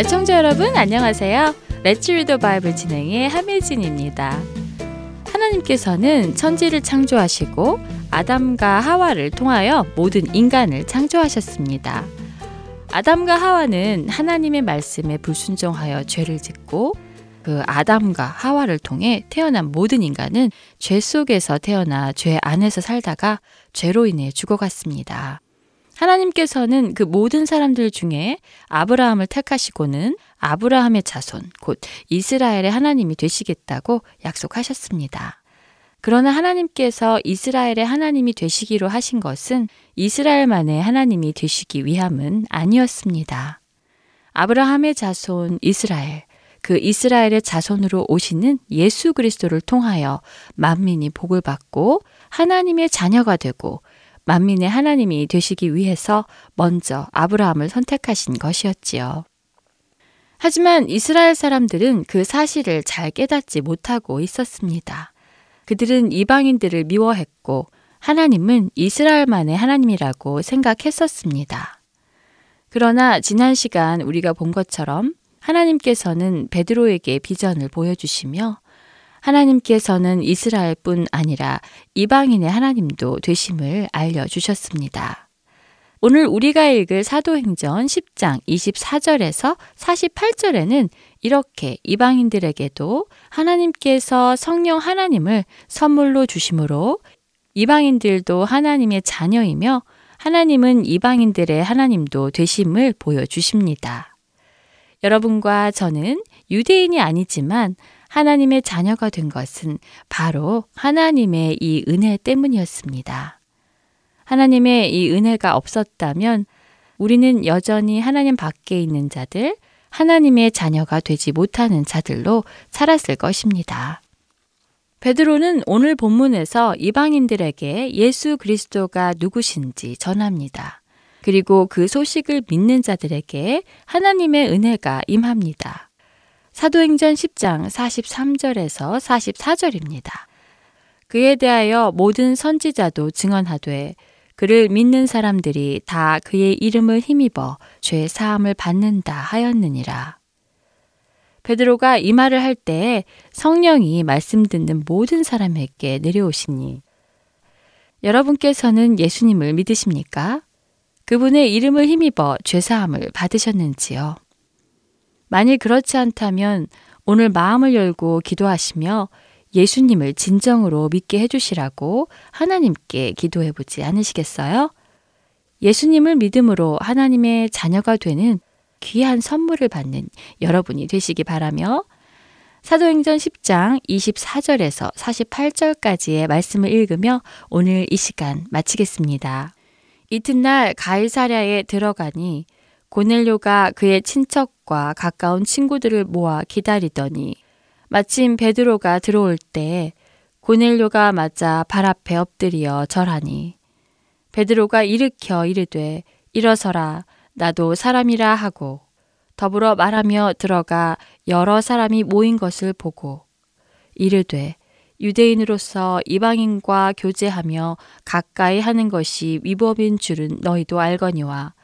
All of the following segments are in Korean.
애청자 여러분 안녕하세요. Read the Bible 진행의 함혜진입니다. 하나님께서는 천지를 창조하시고 아담과 하와를 통하여 모든 인간을 창조하셨습니다. 아담과 하와는 하나님의 말씀에 불순종하여 죄를 짓고 그 아담과 하와를 통해 태어난 모든 인간은 죄 속에서 태어나 죄 안에서 살다가 죄로 인해 죽어갔습니다. 하나님께서는 그 모든 사람들 중에 아브라함을 택하시고는 아브라함의 자손, 곧 이스라엘의 하나님이 되시겠다고 약속하셨습니다. 그러나 하나님께서 이스라엘의 하나님이 되시기로 하신 것은 이스라엘만의 하나님이 되시기 위함은 아니었습니다. 아브라함의 자손 이스라엘, 그 이스라엘의 자손으로 오시는 예수 그리스도를 통하여 만민이 복을 받고 하나님의 자녀가 되고 만민의 하나님이 되시기 위해서 먼저 아브라함을 선택하신 것이었지요. 하지만 이스라엘 사람들은 그 사실을 잘 깨닫지 못하고 있었습니다. 그들은 이방인들을 미워했고 하나님은 이스라엘만의 하나님이라고 생각했었습니다. 그러나 지난 시간 우리가 본 것처럼 하나님께서는 베드로에게 비전을 보여주시며 하나님께서는 이스라엘뿐 아니라 이방인의 하나님도 되심을 알려주셨습니다. 오늘 우리가 읽을 사도행전 10장 24절에서 48절에는 이렇게 이방인들에게도 하나님께서 성령 하나님을 선물로 주심으로 이방인들도 하나님의 자녀이며 하나님은 이방인들의 하나님도 되심을 보여주십니다. 여러분과 저는 유대인이 아니지만 하나님의 자녀가 된 것은 바로 하나님의 이 은혜 때문이었습니다. 하나님의 이 은혜가 없었다면 우리는 여전히 하나님 밖에 있는 자들, 하나님의 자녀가 되지 못하는 자들로 살았을 것입니다. 베드로는 오늘 본문에서 이방인들에게 예수 그리스도가 누구신지 전합니다. 그리고 그 소식을 믿는 자들에게 하나님의 은혜가 임합니다. 사도행전 10장 43절에서 44절입니다. 그에 대하여 모든 선지자도 증언하되 그를 믿는 사람들이 다 그의 이름을 힘입어 죄 사함을 받는다 하였느니라. 베드로가 이 말을 할 때에 성령이 말씀 듣는 모든 사람에게 내려오시니 여러분께서는 예수님을 믿으십니까? 그분의 이름을 힘입어 죄 사함을 받으셨는지요? 만일 그렇지 않다면 오늘 마음을 열고 기도하시며 예수님을 진정으로 믿게 해주시라고 하나님께 기도해 보지 않으시겠어요? 예수님을 믿음으로 하나님의 자녀가 되는 귀한 선물을 받는 여러분이 되시기 바라며 사도행전 10장 24절에서 48절까지의 말씀을 읽으며 오늘 이 시간 마치겠습니다. 이튿날 가이사랴에 들어가니 고넬료가 그의 친척과 가까운 친구들을 모아 기다리더니 마침 베드로가 들어올 때 고넬료가 맞아 발 앞에 엎드려 절하니 베드로가 일으켜 이르되 일어서라. 나도 사람이라 하고 더불어 말하며 들어가 여러 사람이 모인 것을 보고 이르되 유대인으로서 이방인과 교제하며 가까이 하는 것이 위법인 줄은 너희도 알거니와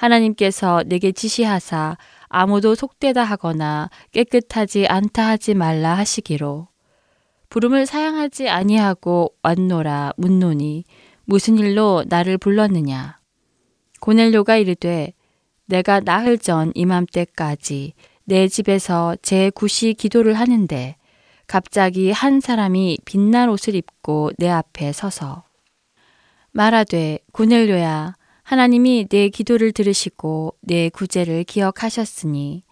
하나님께서 내게 지시하사 아무도 속되다 하거나 깨끗하지 않다 하지 말라 하시기로. 부름을 사양하지 아니하고 왔노라 묻노니 무슨 일로 나를 불렀느냐? 고넬료가 이르되 내가 나흘 전 이맘때까지 내 집에서 제 구시 기도를 하는데 갑자기 한 사람이 빛날 옷을 입고 내 앞에 서서 말하되 고넬료야 하나님이 내 기도를 들으시고 내 구제를 기억하셨으니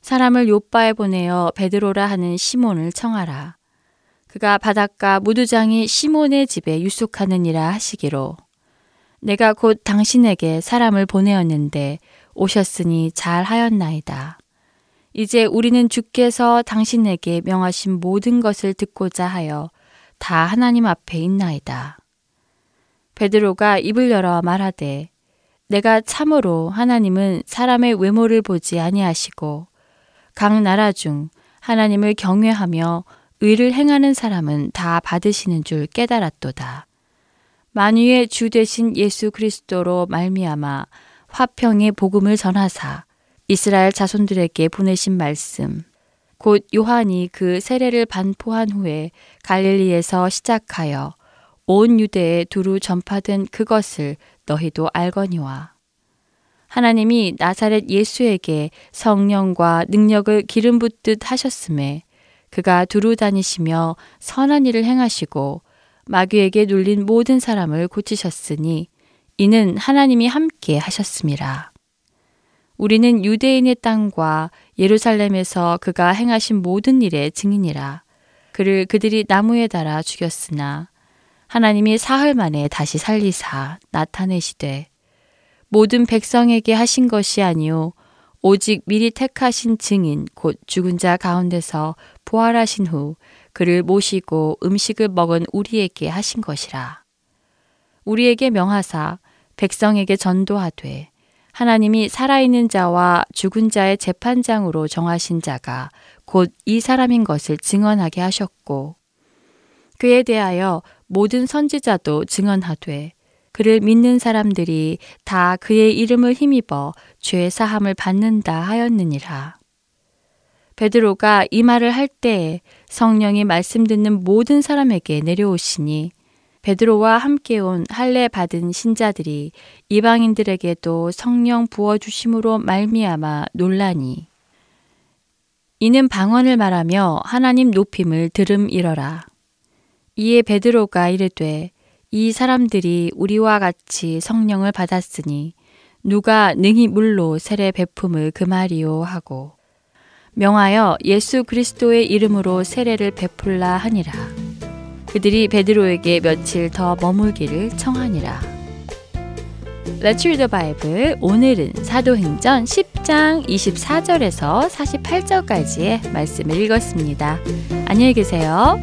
사람을 요바에 보내어 베드로라 하는 시몬을 청하라. 그가 바닷가 무두장이 시몬의 집에 유숙하느니라 하시기로 내가 곧 당신에게 사람을 보내었는데 오셨으니 잘 하였나이다. 이제 우리는 주께서 당신에게 명하신 모든 것을 듣고자 하여 다 하나님 앞에 있나이다. 베드로가 입을 열어 말하되 내가 참으로 하나님은 사람의 외모를 보지 아니하시고 각 나라 중 하나님을 경외하며 의를 행하는 사람은 다 받으시는 줄 깨달았도다. 만유의 주 되신 예수 그리스도로 말미암아 화평의 복음을 전하사 이스라엘 자손들에게 보내신 말씀 곧 요한이 그 세례를 반포한 후에 갈릴리에서 시작하여 온 유대에 두루 전파된 그것을 너희도 알거니와 하나님이 나사렛 예수에게 성령과 능력을 기름 붓듯 하셨음에 그가 두루 다니시며 선한 일을 행하시고 마귀에게 눌린 모든 사람을 고치셨으니 이는 하나님이 함께 하셨습니다. 우리는 유대인의 땅과 예루살렘에서 그가 행하신 모든 일의 증인이라. 그를 그들이 나무에 달아 죽였으나 하나님이 사흘 만에 다시 살리사 나타내시되 모든 백성에게 하신 것이 아니요 오직 미리 택하신 증인 곧 죽은 자 가운데서 부활하신 후 그를 모시고 음식을 먹은 우리에게 하신 것이라. 우리에게 명하사 백성에게 전도하되 하나님이 살아있는 자와 죽은 자의 재판장으로 정하신 자가 곧 이 사람인 것을 증언하게 하셨고 그에 대하여 모든 선지자도 증언하되 그를 믿는 사람들이 다 그의 이름을 힘입어 죄 사함을 받는다 하였느니라. 베드로가 이 말을 할 때에 성령이 말씀 듣는 모든 사람에게 내려오시니 베드로와 함께 온 할례 받은 신자들이 이방인들에게도 성령 부어 주심으로 말미암아 논라니 이는 방언을 말하며 하나님 높임을 들음 이러라 이에 베드로가 이르되 이 사람들이 우리와 같이 성령을 받았으니 누가 능히 물로 세례 베품을 금하리요 하고 명하여 예수 그리스도의 이름으로 세례를 베풀라 하니라. 그들이 베드로에게 며칠 더 머물기를 청하니라. Let's read the Bible. 오늘은 사도행전 10장 24절에서 48절까지의 말씀을 읽었습니다. 안녕히 계세요.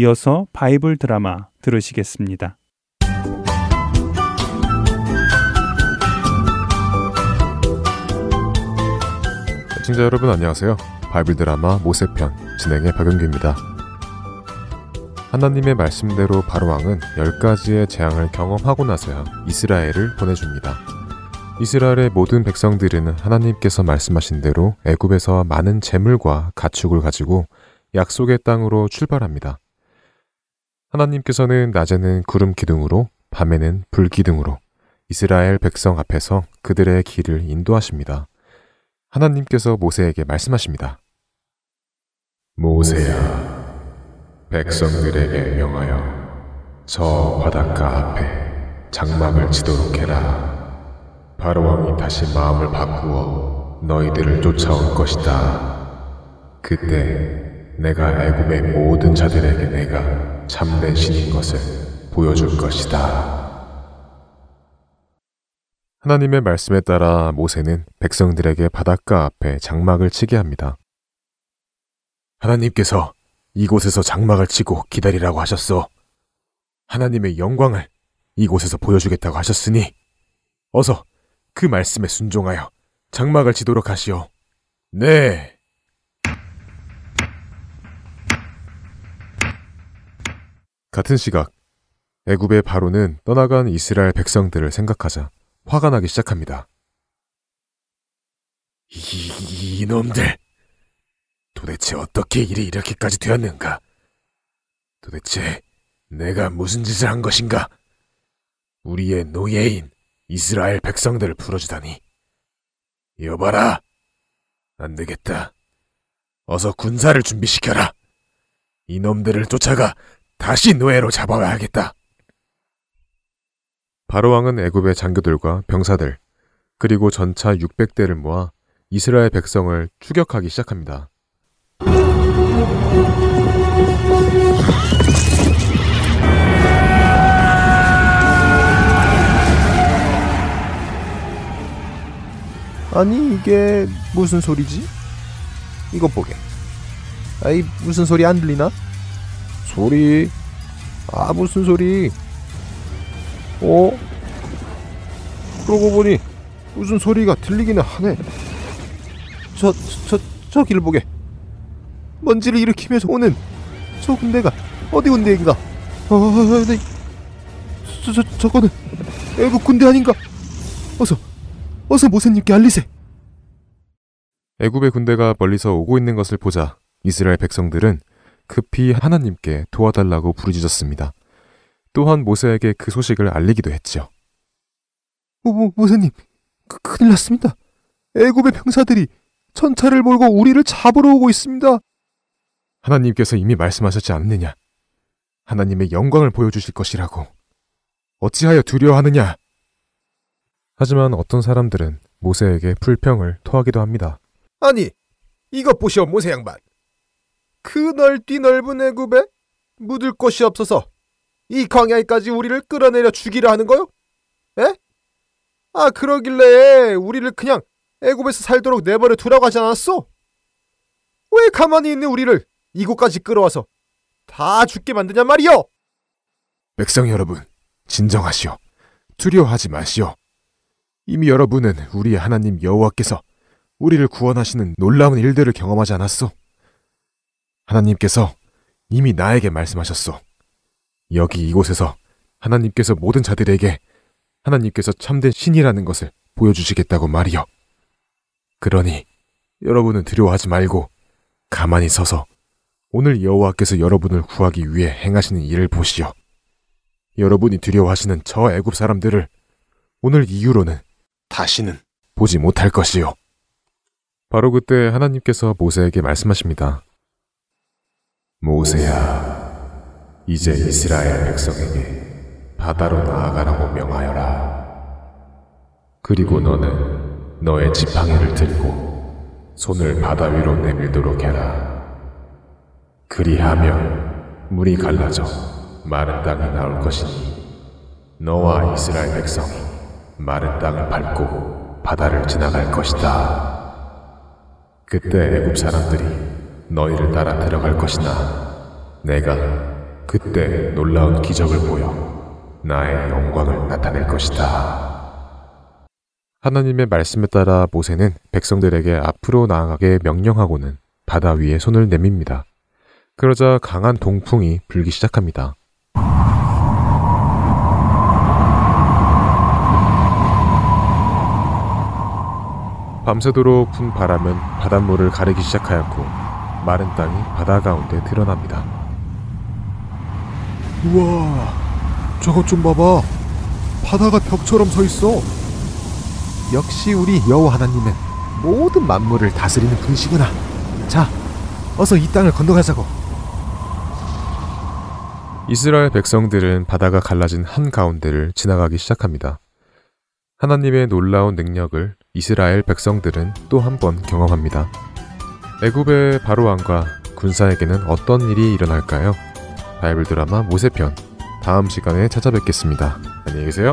이어서 바이블 드라마 들으시겠습니다. 시청자 여러분 안녕하세요. 바이블 드라마 모세편 진행의 박영규입니다. 하나님의 말씀대로 바로왕은 10가지의 재앙을 경험하고 나서야 이스라엘을 보내줍니다. 이스라엘의 모든 백성들은 하나님께서 말씀하신 대로 애굽에서 많은 재물과 가축을 가지고 약속의 땅으로 출발합니다. 하나님께서는 낮에는 구름 기둥으로 밤에는 불 기둥으로 이스라엘 백성 앞에서 그들의 길을 인도하십니다. 하나님께서 모세에게 말씀하십니다. 모세야, 백성들에게 명하여 저 바닷가 앞에 장막을 치도록 해라. 바로왕이 다시 마음을 바꾸어 너희들을 쫓아올 것이다. 그때 내가 애굽의 모든 자들에게 내가 참된 신인 것을 보여줄 것이다. 하나님의 말씀에 따라 모세는 백성들에게 바닷가 앞에 장막을 치게 합니다. 하나님께서 이곳에서 장막을 치고 기다리라고 하셨어. 하나님의 영광을 이곳에서 보여주겠다고 하셨으니 어서 그 말씀에 순종하여 장막을 치도록 하시오. 네. 같은 시각 애굽의 바로는 떠나간 이스라엘 백성들을 생각하자 화가 나기 시작합니다. 이, 이놈들! 도대체 어떻게 일이 이렇게까지 되었는가? 도대체 내가 무슨 짓을 한 것인가? 우리의 노예인 이스라엘 백성들을 풀어주다니. 여봐라! 안 되겠다. 어서 군사를 준비시켜라. 이놈들을 쫓아가 다시 노예로 잡아와야겠다. 바로왕은 애굽의 장교들과 병사들, 그리고 전차 600대를 모아 이스라엘 백성을 추격하기 시작합니다. 아니 이게 무슨 소리지? 이것 보게. 아이 무슨 소리 안 들리나? 소리. 아 무슨 소리? 어? 그러고 보니 무슨 소리가 들리기는 하네. 저, 저, 저 길을 보게. 먼지를 일으키면서 오는 저 군대가 어디 군대인가? 어, 네. 저, 저, 저거는 애국 군대 아닌가? 어서, 어서 모세님께 알리세. 애굽의 군대가 멀리서 오고 있는 것을 보자 이스라엘 백성들은 급히 하나님께 도와달라고 부르짖었습니다. 또한 모세에게 그 소식을 알리기도 했죠. 모, 모, 모세님, 그, 큰일 났습니다. 애굽의 병사들이 천차를 몰고 우리를 잡으러 오고 있습니다. 하나님께서 이미 말씀하셨지 않느냐? 하나님의 영광을 보여주실 것이라고. 어찌하여 두려워하느냐? 하지만 어떤 사람들은 모세에게 불평을 토하기도 합니다. 아니, 이것 보시오, 모세 양반. 그 넓디 넓은 애굽에 묻을 곳이 없어서 이 광야에까지 우리를 끌어내려 죽이려 하는 거요? 에? 아, 그러길래 우리를 그냥 애굽에서 살도록 내버려 두라고 하지 않았어? 왜 가만히 있는 우리를 이곳까지 끌어와서 다 죽게 만드냐 말이요? 백성 여러분, 진정하시오. 두려워하지 마시오. 이미 여러분은 우리 하나님 여호와께서 우리를 구원하시는 놀라운 일들을 경험하지 않았소? 하나님께서 이미 나에게 말씀하셨소. 여기 이곳에서 하나님께서 모든 자들에게 하나님께서 참된 신이라는 것을 보여주시겠다고 말이요. 그러니 여러분은 두려워하지 말고 가만히 서서 오늘 여호와께서 여러분을 구하기 위해 행하시는 일을 보시오. 여러분이 두려워하시는 저 애굽 사람들을 오늘 이후로는 다시는 보지 못할 것이요. 바로 그때 하나님께서 모세에게 말씀하십니다. 모세야, 이제 이스라엘 백성에게 바다로 나아가라고 명하여라. 그리고 너는 너의 지팡이를 들고 손을 바다 위로 내밀도록 해라. 그리하면 물이 갈라져 마른 땅이 나올 것이니 너와 이스라엘 백성이 마른 땅을 밟고 바다를 지나갈 것이다. 그때 애굽 사람들이 너희를 따라 들어갈 것이나 내가 그때 놀라운 기적을 보여 나의 영광을 나타낼 것이다. 하나님의 말씀에 따라 모세는 백성들에게 앞으로 나아가게 명령하고는 바다 위에 손을 내밉니다. 그러자 강한 동풍이 불기 시작합니다. 밤새도록 분 바람은 바닷물을 가리기 시작하였고 마른 땅이 바다 가운데 드러납니다. 우와, 저것 좀 봐봐. 바다가 벽처럼 서 있어. 역시 우리 여호와 하나님은 모든 만물을 다스리는 분이시구나. 자, 어서 이 땅을 건너가자고. 이스라엘 백성들은 바다가 갈라진 한 가운데를 지나가기 시작합니다. 하나님의 놀라운 능력을 이스라엘 백성들은 또 한 번 경험합니다. 애굽의 바로 왕과 군사에게는 어떤 일이 일어날까요? 바이블 드라마 모세편 다음 시간에 찾아뵙겠습니다. 안녕히 계세요.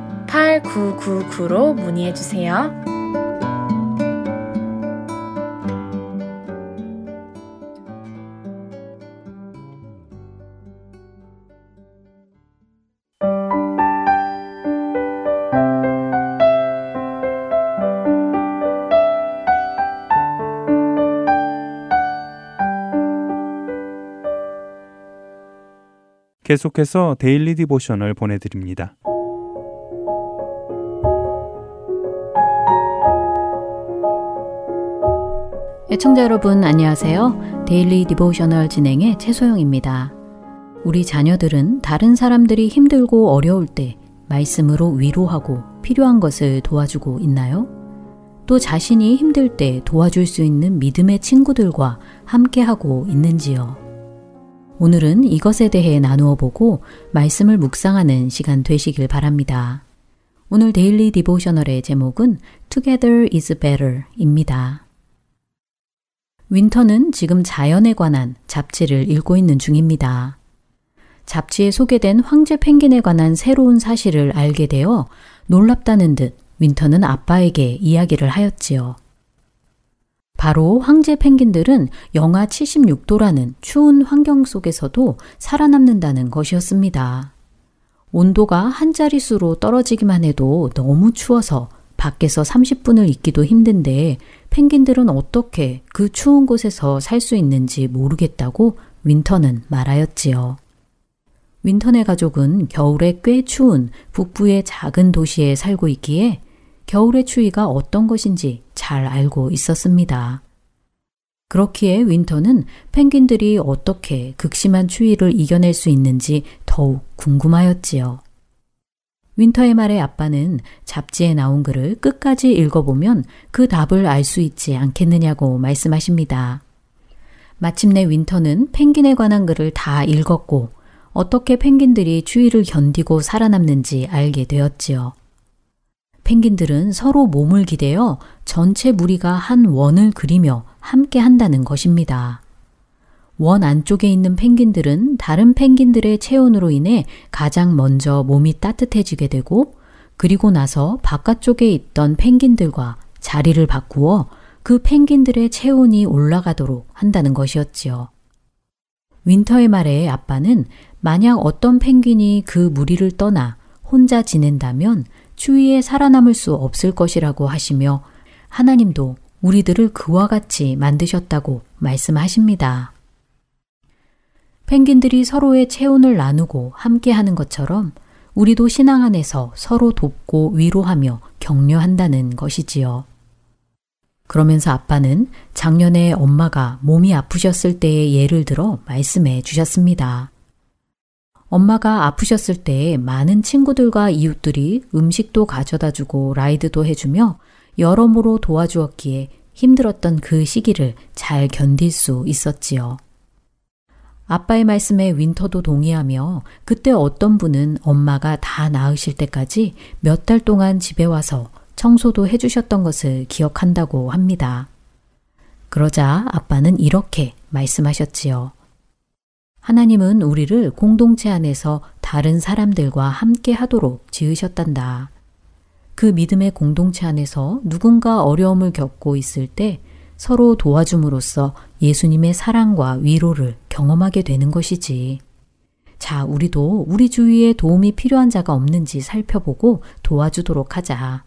602-866-8999로 문의해 주세요. 계속해서 Daily Devotional 보내드립니다. 애청자 여러분 안녕하세요. Daily Devotional 진행의 최소영입니다. 우리 자녀들은 다른 사람들이 힘들고 어려울 때 말씀으로 위로하고 필요한 것을 도와주고 있나요? 또 자신이 힘들 때 도와줄 수 있는 믿음의 친구들과 함께하고 있는지요? 오늘은 이것에 대해 나누어 보고 말씀을 묵상하는 시간 되시길 바랍니다. 오늘 Daily Devotional의 제목은 Together is Better 입니다. 윈터는 지금 자연에 관한 잡지를 읽고 있는 중입니다. 잡지에 소개된 황제 펭귄에 관한 새로운 사실을 알게 되어 놀랍다는 듯 윈터는 아빠에게 이야기를 하였지요. 바로 황제 펭귄들은 영하 76도라는 추운 환경 속에서도 살아남는다는 것이었습니다. 온도가 한 자릿수로 떨어지기만 해도 너무 추워서 밖에서 30분을 있기도 힘든데 펭귄들은 어떻게 그 추운 곳에서 살 수 있는지 모르겠다고 윈터는 말하였지요. 윈터네 가족은 겨울에 꽤 추운 북부의 작은 도시에 살고 있기에 겨울의 추위가 어떤 것인지 잘 알고 있었습니다. 그렇기에 윈터는 펭귄들이 어떻게 극심한 추위를 이겨낼 수 있는지 더욱 궁금하였지요. 윈터의 말에 아빠는 잡지에 나온 글을 끝까지 읽어보면 그 답을 알 수 있지 않겠느냐고 말씀하십니다. 마침내 윈터는 펭귄에 관한 글을 다 읽었고 어떻게 펭귄들이 추위를 견디고 살아남는지 알게 되었지요. 펭귄들은 서로 몸을 기대어 전체 무리가 한 원을 그리며 함께 한다는 것입니다. 원 안쪽에 있는 펭귄들은 다른 펭귄들의 체온으로 인해 가장 먼저 몸이 따뜻해지게 되고 그리고 나서 바깥쪽에 있던 펭귄들과 자리를 바꾸어 그 펭귄들의 체온이 올라가도록 한다는 것이었지요. 윈터의 말에 아빠는 만약 어떤 펭귄이 그 무리를 떠나 혼자 지낸다면 추위에 살아남을 수 없을 것이라고 하시며 하나님도 우리들을 그와 같이 만드셨다고 말씀하십니다. 펭귄들이 서로의 체온을 나누고 함께 하는 것처럼 우리도 신앙 안에서 서로 돕고 위로하며 격려한다는 것이지요. 그러면서 아빠는 작년에 엄마가 몸이 아프셨을 때의 예를 들어 말씀해 주셨습니다. 엄마가 아프셨을 때 많은 친구들과 이웃들이 음식도 가져다 주고 라이드도 해주며 여러모로 도와주었기에 힘들었던 그 시기를 잘 견딜 수 있었지요. 아빠의 말씀에 윈터도 동의하며 그때 어떤 분은 엄마가 다 나으실 때까지 몇 달 동안 집에 와서 청소도 해주셨던 것을 기억한다고 합니다. 그러자 아빠는 이렇게 말씀하셨지요. 하나님은 우리를 공동체 안에서 다른 사람들과 함께 하도록 지으셨단다. 그 믿음의 공동체 안에서 누군가 어려움을 겪고 있을 때 서로 도와줌으로써 예수님의 사랑과 위로를 경험하게 되는 것이지. 자, 우리도 우리 주위에 도움이 필요한 자가 없는지 살펴보고 도와주도록 하자.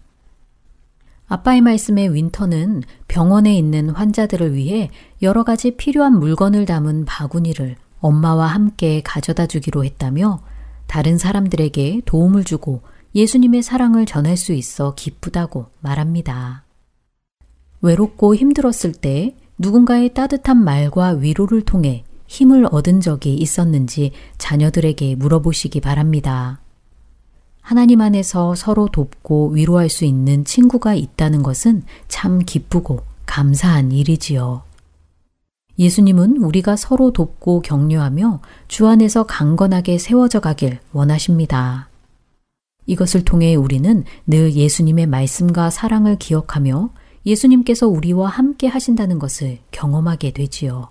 아빠의 말씀에 윈터는 병원에 있는 환자들을 위해 여러 가지 필요한 물건을 담은 바구니를 엄마와 함께 가져다 주기로 했다며 다른 사람들에게 도움을 주고 예수님의 사랑을 전할 수 있어 기쁘다고 말합니다. 외롭고 힘들었을 때 누군가의 따뜻한 말과 위로를 통해 힘을 얻은 적이 있었는지 자녀들에게 물어보시기 바랍니다. 하나님 안에서 서로 돕고 위로할 수 있는 친구가 있다는 것은 참 기쁘고 감사한 일이지요. 예수님은 우리가 서로 돕고 격려하며 주 안에서 강건하게 세워져 가길 원하십니다. 이것을 통해 우리는 늘 예수님의 말씀과 사랑을 기억하며 예수님께서 우리와 함께 하신다는 것을 경험하게 되지요.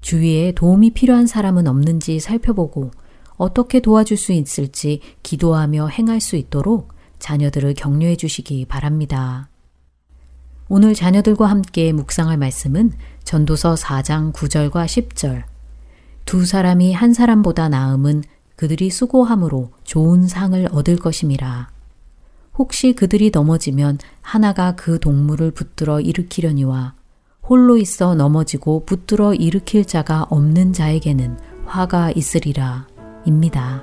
주위에 도움이 필요한 사람은 없는지 살펴보고 어떻게 도와줄 수 있을지 기도하며 행할 수 있도록 자녀들을 격려해 주시기 바랍니다. 오늘 자녀들과 함께 묵상할 말씀은 전도서 4장 9절과 10절. 두 사람이 한 사람보다 나음은 그들이 수고함으로 좋은 상을 얻을 것임이라. 혹시 그들이 넘어지면 하나가 그 동물을 붙들어 일으키려니와 홀로 있어 넘어지고 붙들어 일으킬 자가 없는 자에게는 화가 있으리라. 입니다.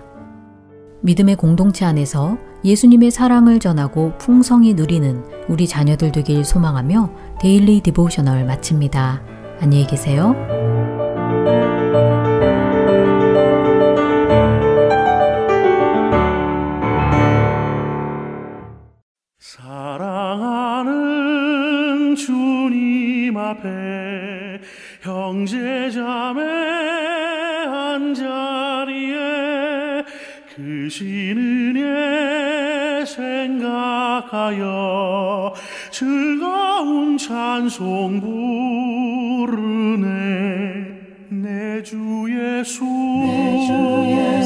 믿음의 공동체 안에서 예수님의 사랑을 전하고 풍성히 누리는 우리 자녀들 되길 소망하며 Daily Devotional 마칩니다. 안녕히 계세요. 앞에 형제 자매 한 자리에 그 신 은혜 생각하여 즐거운 찬송 부르네. 내 주 예수, 오늘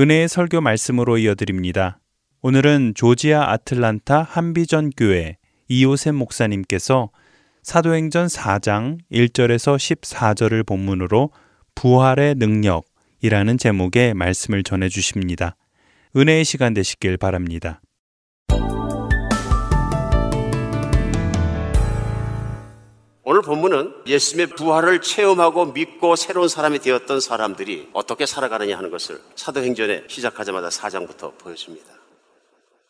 은혜의 설교 말씀으로 이어드립니다. 오늘은 조지아 아틀란타 한비전 교회 이호셉 목사님께서 사도행전 4장 1절에서 14절을 본문으로 부활의 능력이라는 제목의 말씀을 전해 주십니다. 은혜의 시간 되시길 바랍니다. 오늘 본문은 예수님의 부활을 체험하고 믿고 새로운 사람이 되었던 사람들이 어떻게 살아가느냐 하는 것을 사도행전에 시작하자마자 4장부터 보여줍니다.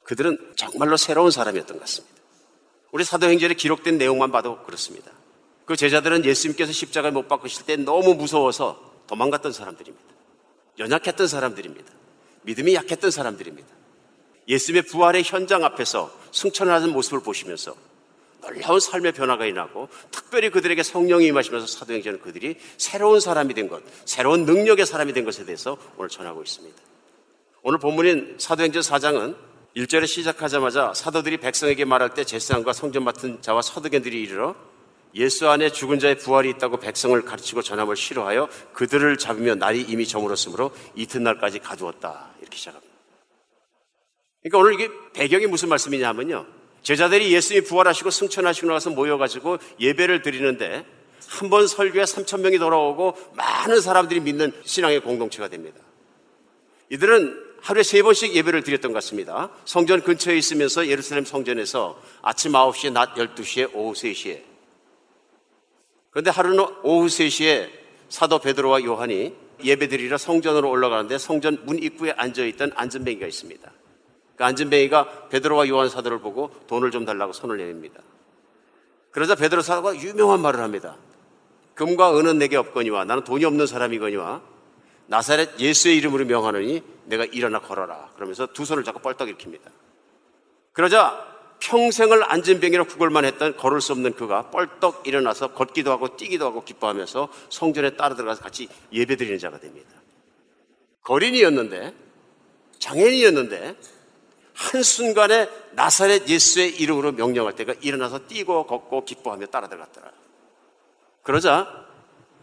그들은 정말로 새로운 사람이었던 것 같습니다. 우리 사도행전에 기록된 내용만 봐도 그렇습니다. 그 제자들은 예수님께서 십자가에 못 박으실 때 너무 무서워서 도망갔던 사람들입니다. 연약했던 사람들입니다. 믿음이 약했던 사람들입니다. 예수님의 부활의 현장 앞에서 승천하는 모습을 보시면서 놀라운 삶의 변화가 일어나고 특별히 그들에게 성령이 임하시면서 사도행전은 그들이 새로운 사람이 된 것, 새로운 능력의 사람이 된 것에 대해서 오늘 전하고 있습니다. 오늘 본문인 사도행전 4장은 1절에 시작하자마자 사도들이 백성에게 말할 때 제사장과 성전 맡은 자와 서두견들이 이르러 예수 안에 죽은 자의 부활이 있다고 백성을 가르치고 전함을 싫어하여 그들을 잡으며 날이 이미 저물었으므로 이튿날까지 가두었다. 이렇게 시작합니다. 그러니까 오늘 이게 배경이 무슨 말씀이냐 하면요. 제자들이 예수님이 부활하시고 승천하시고 나서 모여가지고 예배를 드리는데 한 번 설교에 3천 명이 돌아오고 많은 사람들이 믿는 신앙의 공동체가 됩니다. 이들은 하루에 세 번씩 예배를 드렸던 것 같습니다. 성전 근처에 있으면서 예루살렘 성전에서 아침 9시에, 낮 12시에, 오후 3시에. 그런데 하루는 오후 3시에 사도 베드로와 요한이 예배 드리러 성전으로 올라가는데 성전 문 입구에 앉아있던 안전뱅이가 있습니다. 그 안전뱅이가 베드로와 요한 사도를 보고 돈을 좀 달라고 손을 내밉니다. 그러자 베드로 사도가 유명한 말을 합니다. 금과 은은 내게 없거니와 나는 돈이 없는 사람이거니와 나사렛 예수의 이름으로 명하느니 내가 일어나 걸어라. 그러면서 두 손을 잡고 뻘떡 일으킵니다. 그러자 평생을 안전병이라 구걸만 했던 걸을 수 없는 그가 뻘떡 일어나서 걷기도 하고 뛰기도 하고 기뻐하면서 성전에 따라 들어가서 같이 예배드리는 자가 됩니다. 거린이었는데 장애인이었는데 한순간에 나사렛 예수의 이름으로 명령할 때가 일어나서 뛰고 걷고 기뻐하며 따라 들어갔더라. 그러자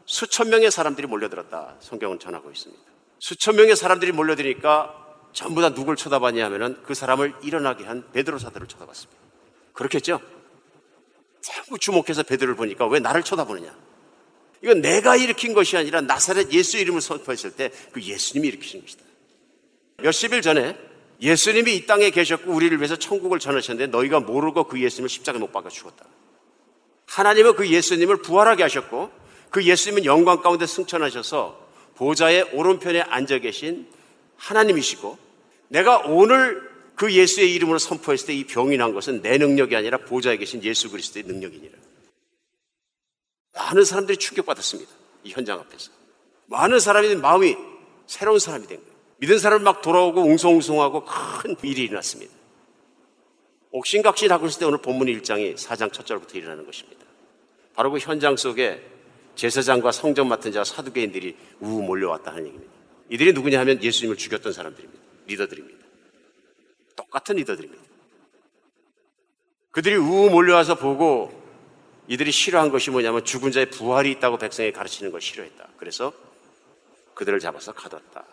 수천 명의 사람들이 몰려들었다. 성경은 전하고 있습니다. 수천 명의 사람들이 몰려드니까 전부 다 누굴 쳐다봤냐 하면은 그 사람을 일어나게 한 베드로 사도를 쳐다봤습니다. 그렇겠죠? 자꾸 주목해서 베드로를 보니까 왜 나를 쳐다보느냐? 이건 내가 일으킨 것이 아니라 나사렛 예수 이름을 선포했을 때 그 예수님이 일으키신 것이다. 몇십 일 전에 예수님이 이 땅에 계셨고 우리를 위해서 천국을 전하셨는데 너희가 모르고 그 예수님을 십자가에 못 박아 죽었다. 하나님은 그 예수님을 부활하게 하셨고 그 예수님은 영광 가운데 승천하셔서 보좌의 오른편에 앉아 계신 하나님이시고 내가 오늘 그 예수의 이름으로 선포했을 때 이 병이 난 것은 내 능력이 아니라 보좌에 계신 예수 그리스도의 능력이니라. 많은 사람들이 충격받았습니다. 이 현장 앞에서. 많은 사람이 마음이 새로운 사람이 된 거예요. 믿은 사람 막 돌아오고 웅성웅성하고 큰 일이 일어났습니다. 옥신각신 하고 있을 때 오늘 본문 1장이 4장 첫 절부터 일어나는 것입니다. 바로 그 현장 속에 제사장과 성전 맡은 자 사두개인들이 우 몰려왔다 하는 얘기입니다. 이들이 누구냐 하면 예수님을 죽였던 사람들입니다. 리더들입니다. 똑같은 리더들입니다. 그들이 우 몰려와서 보고 이들이 싫어한 것이 뭐냐면 죽은 자의 부활이 있다고 백성에 가르치는 걸 싫어했다. 그래서 그들을 잡아서 가뒀다.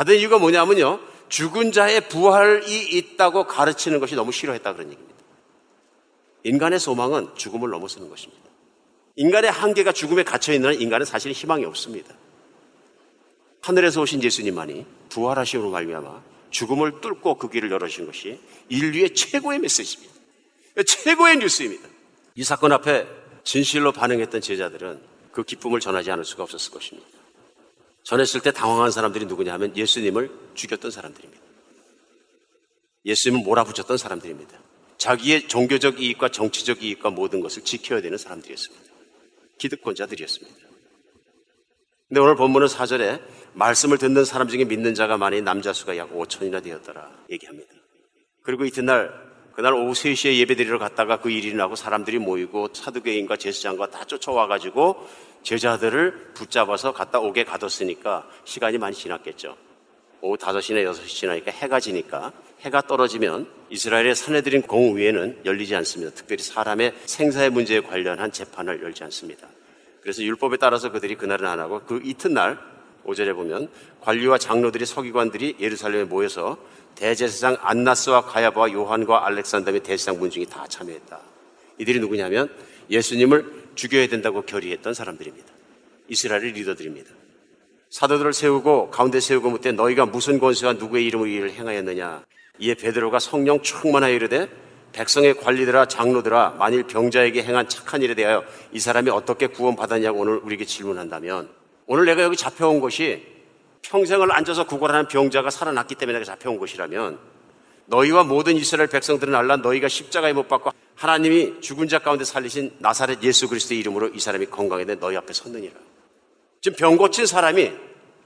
가던 이유가 뭐냐면요. 죽은 자의 부활이 있다고 가르치는 것이 너무 싫어했다 그런 얘기입니다. 인간의 소망은 죽음을 넘어서는 것입니다. 인간의 한계가 죽음에 갇혀 있는 인간은 사실 희망이 없습니다. 하늘에서 오신 예수님만이 부활하심으로 말미암아 죽음을 뚫고 그 길을 열어주신 것이 인류의 최고의 메시지입니다. 최고의 뉴스입니다. 이 사건 앞에 진실로 반응했던 제자들은 그 기쁨을 전하지 않을 수가 없었을 것입니다. 전했을 때 당황한 사람들이 누구냐 하면 예수님을 죽였던 사람들입니다. 예수님을 몰아붙였던 사람들입니다. 자기의 종교적 이익과 정치적 이익과 모든 것을 지켜야 되는 사람들이었습니다. 기득권자들이었습니다. 근데 오늘 본문은 사절에 말씀을 듣는 사람 중에 믿는 자가 많이 남자 수가 약 5천이나 되었더라 얘기합니다. 그리고 이튿날 그날 오후 3시에 예배드리러 갔다가 그 일이 나고 사람들이 모이고 사두개인과 제사장과 다 쫓아와가지고 제자들을 붙잡아서 갔다 오게 가뒀으니까 시간이 많이 지났겠죠. 오후 5시나 6시 지나니까 해가 지니까 해가 떨어지면 이스라엘의 사내들인 공의회는 열리지 않습니다. 특별히 사람의 생사의 문제에 관련한 재판을 열지 않습니다. 그래서 율법에 따라서 그들이 그날은 안 하고 그 이튿날 5절에 보면 관리와 장로들이 서기관들이 예루살렘에 모여서 대제사장 안나스와 가야바와 요한과 알렉산더 및 대제사장 문중이 다 참여했다. 이들이 누구냐면 예수님을 죽여야 된다고 결의했던 사람들입니다. 이스라엘의 리더들입니다. 사도들을 세우고 가운데 세우고 묻되 너희가 무슨 권세와 누구의 이름으로 이를 행하였느냐 이에 베드로가 성령 충만하여 이르되 백성의 관리들아 장로들아 만일 병자에게 행한 착한 일에 대하여 이 사람이 어떻게 구원받았냐고 오늘 우리에게 질문한다면 오늘 내가 여기 잡혀온 것이 평생을 앉아서 구걸하는 병자가 살아났기 때문에 내가 잡혀온 것이라면 너희와 모든 이스라엘 백성들은 알라 너희가 십자가에 못 박고 하나님이 죽은 자 가운데 살리신 나사렛 예수 그리스도의 이름으로 이 사람이 건강해되 너희 앞에 섰느니라. 지금 병 고친 사람이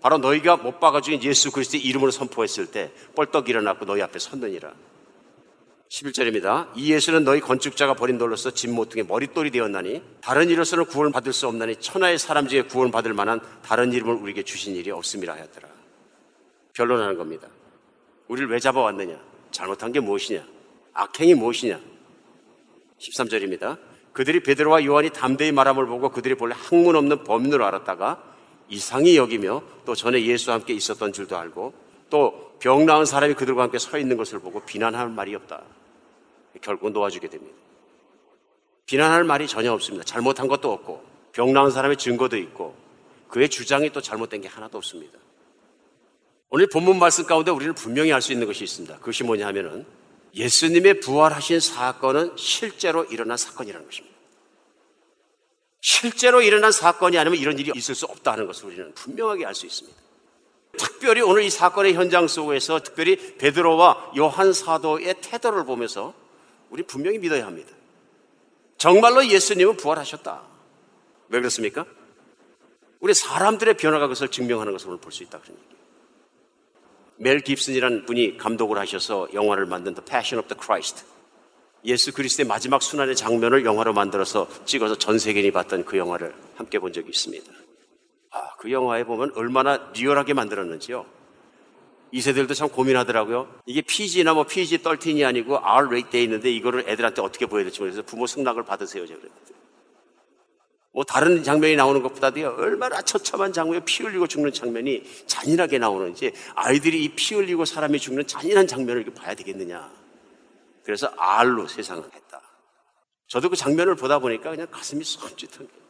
바로 너희가 못 박아 죽인 예수 그리스도의 이름으로 선포했을 때 뻘떡 일어났고 너희 앞에 섰느니라. 11절입니다. 이 예수는 너희 건축자가 버린 돌로서 집 모퉁이 머릿돌이 되었나니 다른 이로서는 구원을 받을 수 없나니 천하의 사람 중에 구원을 받을 만한 다른 이름을 우리에게 주신 일이 없음이라 하였더라. 결론하는 겁니다. 우리를 왜 잡아왔느냐? 잘못한 게 무엇이냐? 악행이 무엇이냐? 13절입니다. 그들이 베드로와 요한이 담대히 말함을 보고 그들이 본래 학문 없는 범인으로 알았다가 이상히 여기며 또 전에 예수와 함께 있었던 줄도 알고 또 병 나은 사람이 그들과 함께 서 있는 것을 보고 비난할 말이 없다. 결국 놓아주게 됩니다. 비난할 말이 전혀 없습니다. 잘못한 것도 없고 병 나은 사람의 증거도 있고 그의 주장이 또 잘못된 게 하나도 없습니다. 오늘 본문 말씀 가운데 우리는 분명히 알 수 있는 것이 있습니다. 그것이 뭐냐 하면은 예수님의 부활하신 사건은 실제로 일어난 사건이라는 것입니다. 실제로 일어난 사건이 아니면 이런 일이 있을 수 없다는 것을 우리는 분명하게 알 수 있습니다. 특별히 오늘 이 사건의 현장 속에서 특별히 베드로와 요한 사도의 태도를 보면서 우리 분명히 믿어야 합니다. 정말로 예수님은 부활하셨다. 왜 그렇습니까? 우리 사람들의 변화가 그것을 증명하는 것을 오늘 볼 수 있다 그런 얘기예요. 멜 깁슨이라는 분이 감독을 하셔서 영화를 만든 The Passion of the Christ. 예수 그리스도의 마지막 수난의 장면을 영화로 만들어서 찍어서 전 세계인이 봤던 그 영화를 함께 본 적이 있습니다. 아, 그 영화에 보면 얼마나 리얼하게 만들었는지요. 이 세대들도 참 고민하더라고요. 이게 PG나 뭐 PG 13이 아니고 R rated 돼 있는데 이거를 애들한테 어떻게 보여야 될지 모르겠어서 부모 승낙을 받으세요. 제가 그랬는데. 뭐 다른 장면이 나오는 것보다도 얼마나 처참한 장면에 피 흘리고 죽는 장면이 잔인하게 나오는지 아이들이 이 피 흘리고 사람이 죽는 잔인한 장면을 봐야 되겠느냐. 그래서 R로 세상을 했다. 저도 그 장면을 보다 보니까 그냥 가슴이 섬찟한 거예요.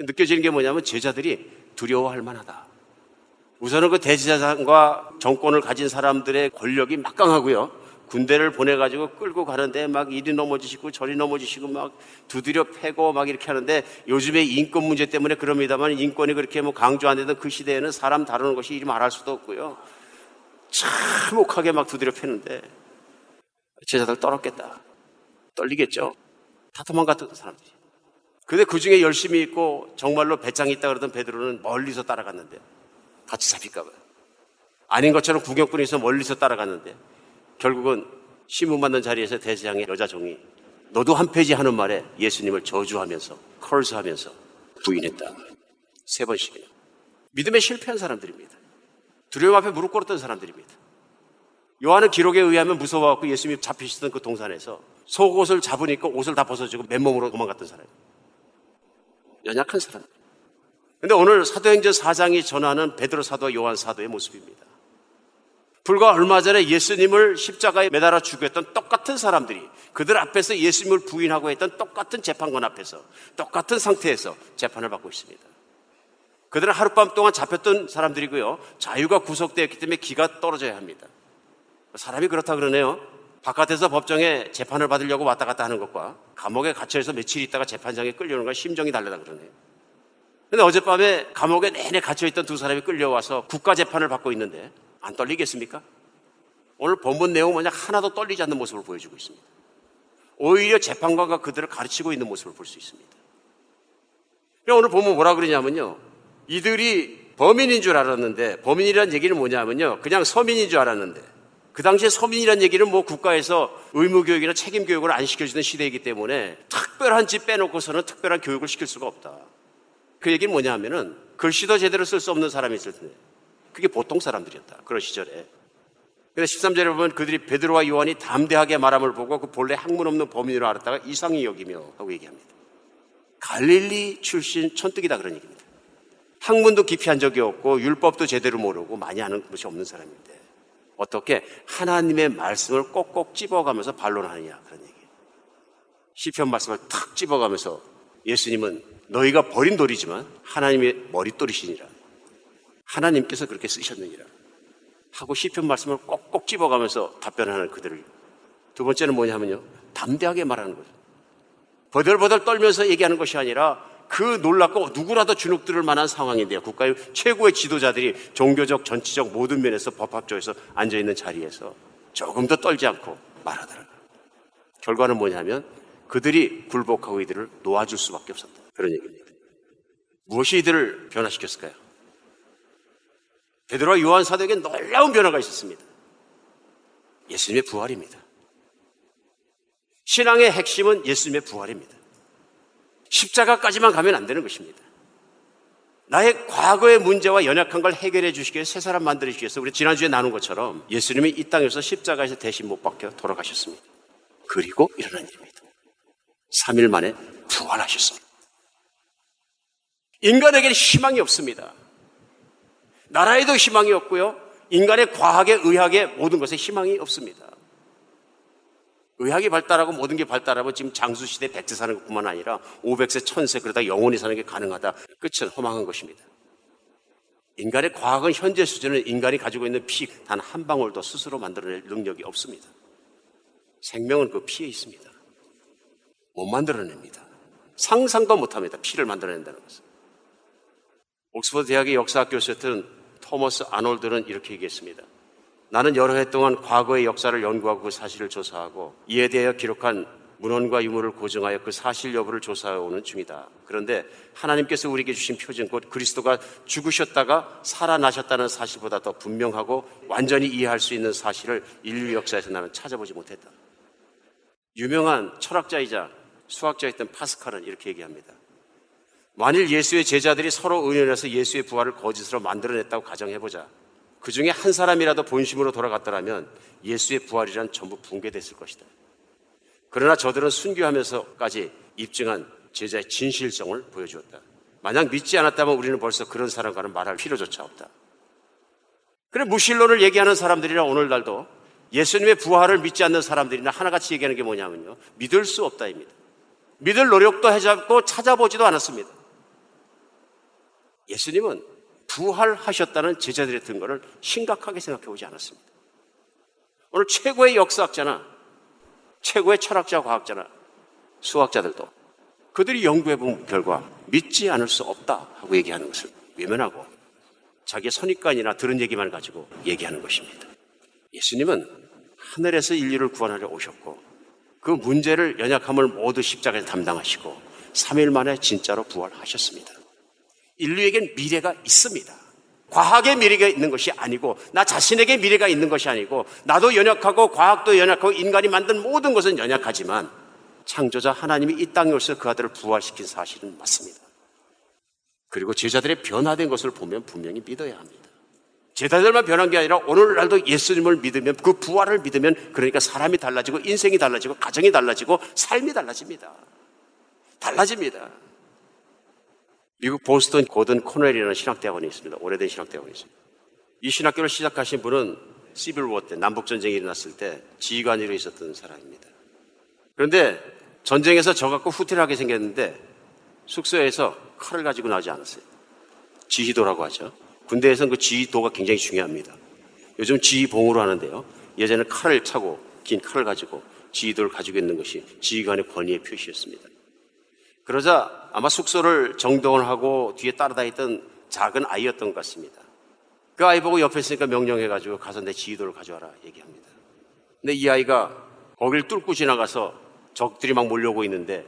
느껴지는 게 뭐냐면 제자들이 두려워할 만하다. 우선은 그 대제사장과 정권을 가진 사람들의 권력이 막강하고요. 군대를 보내가지고 끌고 가는데 막 이리 넘어지시고 저리 넘어지시고 막 두드려 패고 막 이렇게 하는데 요즘에 인권 문제 때문에 그럽니다만 인권이 그렇게 뭐 강조 안 되던 그 시대에는 사람 다루는 것이 이리 말할 수도 없고요. 참 혹하게 막 두드려 패는데 제자들 떨었겠다. 떨리겠죠? 다 도망갔던 사람들이. 근데 그 중에 열심히 있고 정말로 배짱이 있다 그러던 베드로는 멀리서 따라갔는데 같이 잡힐까봐. 아닌 것처럼 구경꾼이 서 멀리서 따라갔는데 결국은 신문 받는 자리에서 대제장의 여자 종이 너도 한 페이지 하는 말에 예수님을 저주하면서 컬스하면서 부인했다. 세 번씩이나. 믿음에 실패한 사람들입니다. 두려움 앞에 무릎 꿇었던 사람들입니다. 요한은 기록에 의하면 무서워갖고 예수님이 잡히시던 그 동산에서 속옷을 잡으니까 옷을 다 벗어주고 맨몸으로 도망갔던 사람. 연약한 사람. 근데 오늘 사도행전 4장이 전하는 베드로 사도와 요한 사도의 모습입니다. 불과 얼마 전에 예수님을 십자가에 매달아 죽였던 똑같은 사람들이 그들 앞에서 예수님을 부인하고 했던 똑같은 재판관 앞에서 똑같은 상태에서 재판을 받고 있습니다. 그들은 하룻밤 동안 잡혔던 사람들이고요. 자유가 구속되었기 때문에 기가 떨어져야 합니다. 사람이 그렇다 그러네요. 바깥에서 법정에 재판을 받으려고 왔다 갔다 하는 것과 감옥에 갇혀서 며칠 있다가 재판장에 끌려오는 건 심정이 다르다 그러네요. 근데 어젯밤에 감옥에 내내 갇혀있던 두 사람이 끌려와서 국가 재판을 받고 있는데 안 떨리겠습니까? 오늘 본문 내용 만약 하나도 떨리지 않는 모습을 보여주고 있습니다. 오히려 재판관과 그들을 가르치고 있는 모습을 볼 수 있습니다. 오늘 보면 뭐라 그러냐면요. 이들이 범인인 줄 알았는데 범인이라는 얘기는 뭐냐면요. 그냥 서민인 줄 알았는데 그 당시에 서민이라는 얘기는 뭐 국가에서 의무교육이나 책임교육을 안 시켜주는 시대이기 때문에 특별한 집 빼놓고서는 특별한 교육을 시킬 수가 없다. 그 얘기는 뭐냐 하면은 글씨도 제대로 쓸 수 없는 사람이 있을 텐데 그게 보통 사람들이었다. 그런 시절에. 그래서 13절에 보면 그들이 베드로와 요한이 담대하게 말함을 보고 그 본래 학문 없는 범인으로 알았다가 이상히 여기며 하고 얘기합니다. 갈릴리 출신 천뜩이다 그런 얘기입니다. 학문도 깊이 한 적이 없고 율법도 제대로 모르고 많이 하는 것이 없는 사람인데 어떻게 하나님의 말씀을 꼭꼭 집어가면서 반론하느냐 그런 얘기예요. 시편 말씀을 탁 집어가면서 예수님은 너희가 버린 돌이지만 하나님의 머릿돌이시니라. 하나님께서 그렇게 쓰셨느니라. 하고 시편 말씀을 꼭꼭 집어가면서 답변하는 그들을 두 번째는 뭐냐면요. 담대하게 말하는 거죠. 버들버들 떨면서 얘기하는 것이 아니라 그 놀랍고 누구라도 주눅 들을 만한 상황인데요. 국가의 최고의 지도자들이 종교적, 정치적 모든 면에서 법학적에서 앉아 있는 자리에서 조금 더 떨지 않고 말하더라고요. 결과는 뭐냐면 그들이 굴복하고 이들을 놓아줄 수밖에 없었다. 그런 얘기입니다. 무엇이 이들을 변화시켰을까요? 베드로와 요한 사도에게 놀라운 변화가 있었습니다. 예수님의 부활입니다. 신앙의 핵심은 예수님의 부활입니다. 십자가까지만 가면 안 되는 것입니다. 나의 과거의 문제와 연약한 걸 해결해 주시기 위해 새 사람 만들어주기 위해서 우리 지난주에 나눈 것처럼 예수님이 이 땅에서 십자가에서 대신 못 박혀 돌아가셨습니다. 그리고 일어난 일입니다. 3일 만에 부활하셨습니다. 인간에게는 희망이 없습니다. 나라에도 희망이 없고요. 인간의 과학에 의학에 모든 것에 희망이 없습니다. 의학이 발달하고 모든 게 발달하면 지금 장수시대 100세 사는 것뿐만 아니라 500세, 1000세 그러다 영원히 사는 게 가능하다. 끝은 허망한 것입니다. 인간의 과학은 현재 수준은 인간이 가지고 있는 피 단 한 방울도 스스로 만들어낼 능력이 없습니다. 생명은 그 피에 있습니다. 못 만들어냅니다. 상상도 못합니다. 피를 만들어낸다는 것은. 옥스퍼드 대학의 역사학 교수였던 토머스 아놀드는 이렇게 얘기했습니다. 나는 여러 해 동안 과거의 역사를 연구하고 그 사실을 조사하고 이에 대하여 기록한 문헌과 유물을 고증하여 그 사실 여부를 조사해 오는 중이다. 그런데 하나님께서 우리에게 주신 표징, 곧 그리스도가 죽으셨다가 살아나셨다는 사실보다 더 분명하고 완전히 이해할 수 있는 사실을 인류 역사에서 나는 찾아보지 못했다. 유명한 철학자이자 수학자였던 파스칼은 이렇게 얘기합니다. 만일 예수의 제자들이 서로 의논해서 예수의 부활을 거짓으로 만들어냈다고 가정해보자. 그 중에 한 사람이라도 본심으로 돌아갔더라면 예수의 부활이란 전부 붕괴됐을 것이다. 그러나 저들은 순교하면서까지 입증한 제자의 진실성을 보여주었다. 만약 믿지 않았다면 우리는 벌써 그런 사람과는 말할 필요조차 없다. 그래 무신론을 얘기하는 사람들이나 오늘날도 예수님의 부활을 믿지 않는 사람들이나 하나같이 얘기하는 게 뭐냐면요. 믿을 수 없다입니다. 믿을 노력도 해잡고 찾아보지도 않았습니다. 예수님은 부활하셨다는 제자들의 증거를 심각하게 생각해 보지 않았습니다. 오늘 최고의 역사학자나 최고의 철학자, 과학자나 수학자들도 그들이 연구해 본 결과 믿지 않을 수 없다 하고 얘기하는 것을 외면하고 자기의 선입관이나 들은 얘기만 가지고 얘기하는 것입니다. 예수님은 하늘에서 인류를 구원하려 오셨고 그 문제를 연약함을 모두 십자가에 담당하시고 3일 만에 진짜로 부활하셨습니다. 인류에겐 미래가 있습니다. 과학의 미래가 있는 것이 아니고 나 자신에게 미래가 있는 것이 아니고 나도 연약하고 과학도 연약하고 인간이 만든 모든 것은 연약하지만 창조자 하나님이 이 땅에 오셔서 그 아들을 부활시킨 사실은 맞습니다. 그리고 제자들의 변화된 것을 보면 분명히 믿어야 합니다. 제자들만 변한 게 아니라 오늘날도 예수님을 믿으면 그 부활을 믿으면 그러니까 사람이 달라지고 인생이 달라지고 가정이 달라지고 삶이 달라집니다. 달라집니다. 미국 보스턴 고든 코넬이라는 신학대학원이 있습니다. 오래된 신학대학원이 있습니다. 이 신학교를 시작하신 분은 시빌워 때 남북전쟁이 일어났을 때 지휘관으로 있었던 사람입니다. 그런데 전쟁에서 저 갖고 후퇴를 하게 생겼는데 숙소에서 칼을 가지고 나오지 않았어요. 지휘도라고 하죠. 군대에서는 그 지휘도가 굉장히 중요합니다. 요즘 지휘봉으로 하는데요. 예전에 칼을 차고 긴 칼을 가지고 지휘도를 가지고 있는 것이 지휘관의 권위의 표시였습니다. 그러자 아마 숙소를 정돈을 하고 뒤에 따라다니던 작은 아이였던 것 같습니다. 그 아이 보고 옆에 있으니까 명령해가지고 가서 내 지휘도를 가져와라 얘기합니다. 근데 이 아이가 거기를 뚫고 지나가서 적들이 막 몰려오고 있는데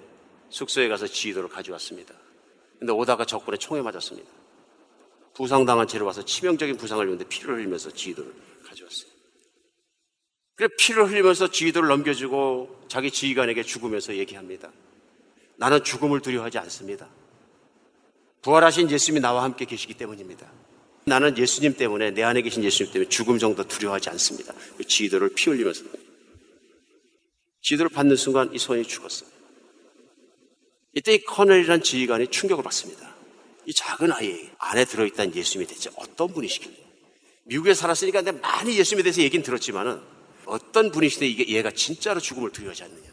숙소에 가서 지휘도를 가져왔습니다. 근데 오다가 적군에 총에 맞았습니다. 부상당한 채로 와서 치명적인 부상을 입는데 피를 흘리면서 지휘도를 가져왔어요. 그래 피를 흘리면서 지휘도를 넘겨주고 자기 지휘관에게 죽으면서 얘기합니다. 나는 죽음을 두려워하지 않습니다. 부활하신 예수님이 나와 함께 계시기 때문입니다. 나는 예수님 때문에 내 안에 계신 예수님 때문에 죽음 정도 두려워하지 않습니다. 그 지도를 피 흘리면서 지도를 받는 순간 이 손이 죽었어요. 이때 이 커넬이란 지휘관이 충격을 받습니다. 이 작은 아이 안에 들어있다는 예수님이 대체 어떤 분이시길래? 미국에 살았으니까 근데 많이 예수님에 대해서 얘기는 들었지만은 어떤 분이신데 이게 얘가 진짜로 죽음을 두려워하지 않느냐?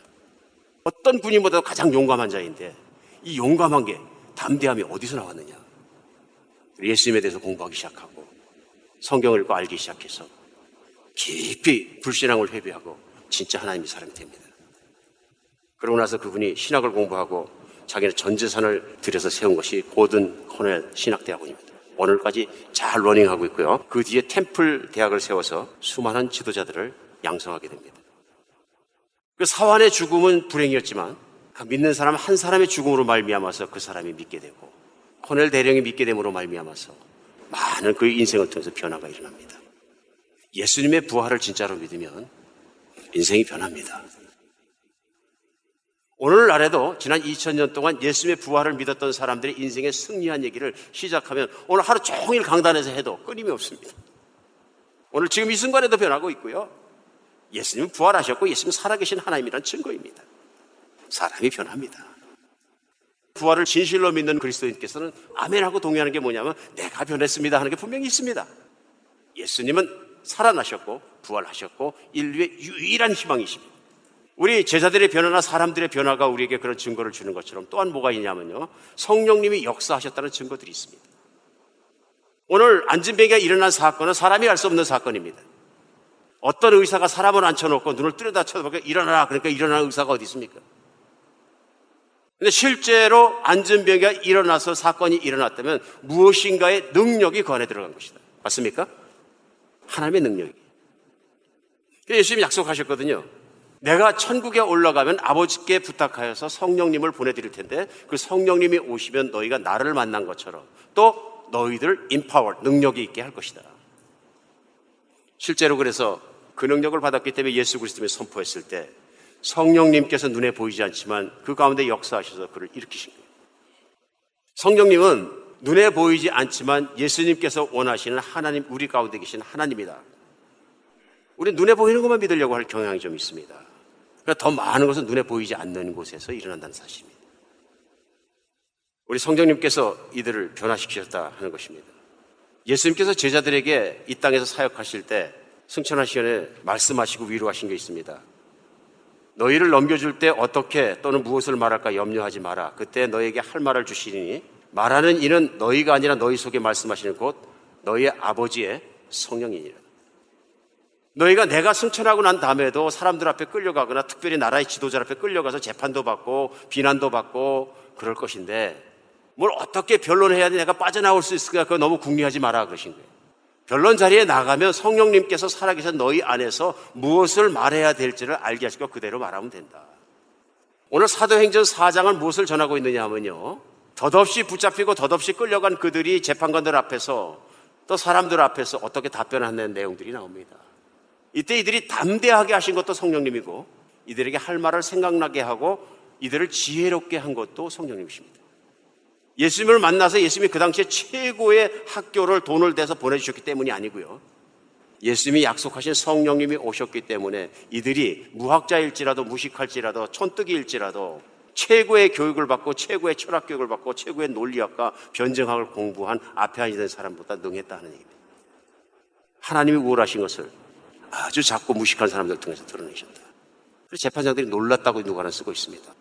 어떤 분이보다 가장 용감한 자인데 이 용감한 게 담대함이 어디서 나왔느냐? 예수님에 대해서 공부하기 시작하고 성경을 읽고 알기 시작해서 깊이 불신앙을 회비하고 진짜 하나님의 사람이 됩니다. 그러고 나서 그분이 신학을 공부하고 자기는 전 재산을 들여서 세운 것이 고든 코넬 신학대학원입니다. 오늘까지 잘 러닝하고 있고요. 그 뒤에 템플 대학을 세워서 수많은 지도자들을 양성하게 됩니다. 그 사환의 죽음은 불행이었지만 그 믿는 사람 한 사람의 죽음으로 말미암아서 그 사람이 믿게 되고 코넬 대령이 믿게 됨으로 말미암아서 많은 그의 인생을 통해서 변화가 일어납니다. 예수님의 부활을 진짜로 믿으면 인생이 변합니다. 오늘날에도 지난 2000년 동안 예수님의 부활을 믿었던 사람들이 인생의 승리한 얘기를 시작하면 오늘 하루 종일 강단에서 해도 끊임이 없습니다. 오늘 지금 이 순간에도 변하고 있고요. 예수님은 부활하셨고 예수님은 살아계신 하나님이란 증거입니다. 사람이 변합니다. 부활을 진실로 믿는 그리스도인께서는 아멘하고 동의하는 게 뭐냐면 내가 변했습니다 하는 게 분명히 있습니다. 예수님은 살아나셨고 부활하셨고 인류의 유일한 희망이십니다. 우리 제자들의 변화나 사람들의 변화가 우리에게 그런 증거를 주는 것처럼 또한 뭐가 있냐면요. 성령님이 역사하셨다는 증거들이 있습니다. 오늘 안진뱅이가 일어난 사건은 사람이 알 수 없는 사건입니다. 어떤 의사가 사람을 앉혀놓고 눈을 뚫여다 쳐다보고 일어나라. 그러니까 일어나는 의사가 어디 있습니까? 근데 실제로 안전병이가 일어나서 사건이 일어났다면 무엇인가의 능력이 그 안에 들어간 것이다. 맞습니까? 하나님의 능력이. 예수님이 약속하셨거든요. 내가 천국에 올라가면 아버지께 부탁하여서 성령님을 보내드릴 텐데 그 성령님이 오시면 너희가 나를 만난 것처럼 또 너희들 인파워 능력이 있게 할 것이다. 실제로 그래서 그 능력을 받았기 때문에 예수 그리스도를 선포했을 때 성령님께서 눈에 보이지 않지만 그 가운데 역사하셔서 그를 일으키신 거예요. 성령님은 눈에 보이지 않지만 예수님께서 원하시는 하나님, 우리 가운데 계신 하나님이다. 우리 눈에 보이는 것만 믿으려고 할 경향이 좀 있습니다. 그러니까 더 많은 것은 눈에 보이지 않는 곳에서 일어난다는 사실입니다. 우리 성령님께서 이들을 변화시키셨다 하는 것입니다. 예수님께서 제자들에게 이 땅에서 사역하실 때 승천하 시간에 말씀하시고 위로하신 게 있습니다. 너희를 넘겨줄 때 어떻게 또는 무엇을 말할까 염려하지 마라. 그때 너에게 할 말을 주시니 말하는 이는 너희가 아니라 너희 속에 말씀하시는 곧 너희의 아버지의 성령이니라. 너희가 내가 승천하고 난 다음에도 사람들 앞에 끌려가거나 특별히 나라의 지도자 앞에 끌려가서 재판도 받고 비난도 받고 그럴 것인데 뭘 어떻게 변론해야 돼 내가 빠져나올 수 있을까 그거 너무 궁리하지 마라 그러신 거예요. 변론 자리에 나가면 성령님께서 살아계신 너희 안에서 무엇을 말해야 될지를 알게 하시고 그대로 말하면 된다. 오늘 사도행전 4장은 무엇을 전하고 있느냐 하면요. 덧없이 붙잡히고 덧없이 끌려간 그들이 재판관들 앞에서 또 사람들 앞에서 어떻게 답변하는 내용들이 나옵니다. 이때 이들이 담대하게 하신 것도 성령님이고 이들에게 할 말을 생각나게 하고 이들을 지혜롭게 한 것도 성령님이십니다. 예수님을 만나서 예수님이 그 당시에 최고의 학교를 돈을 대서 보내주셨기 때문이 아니고요. 예수님이 약속하신 성령님이 오셨기 때문에 이들이 무학자일지라도 무식할지라도 촌뜨기일지라도 최고의 교육을 받고 최고의 철학 교육을 받고 최고의 논리학과 변증학을 공부한 앞에 앉은 사람보다 능했다는 얘기입니다. 하나님이 우월하신 것을 아주 작고 무식한 사람들 통해서 드러내셨다. 그래서 재판장들이 놀랐다고 누가는 쓰고 있습니다.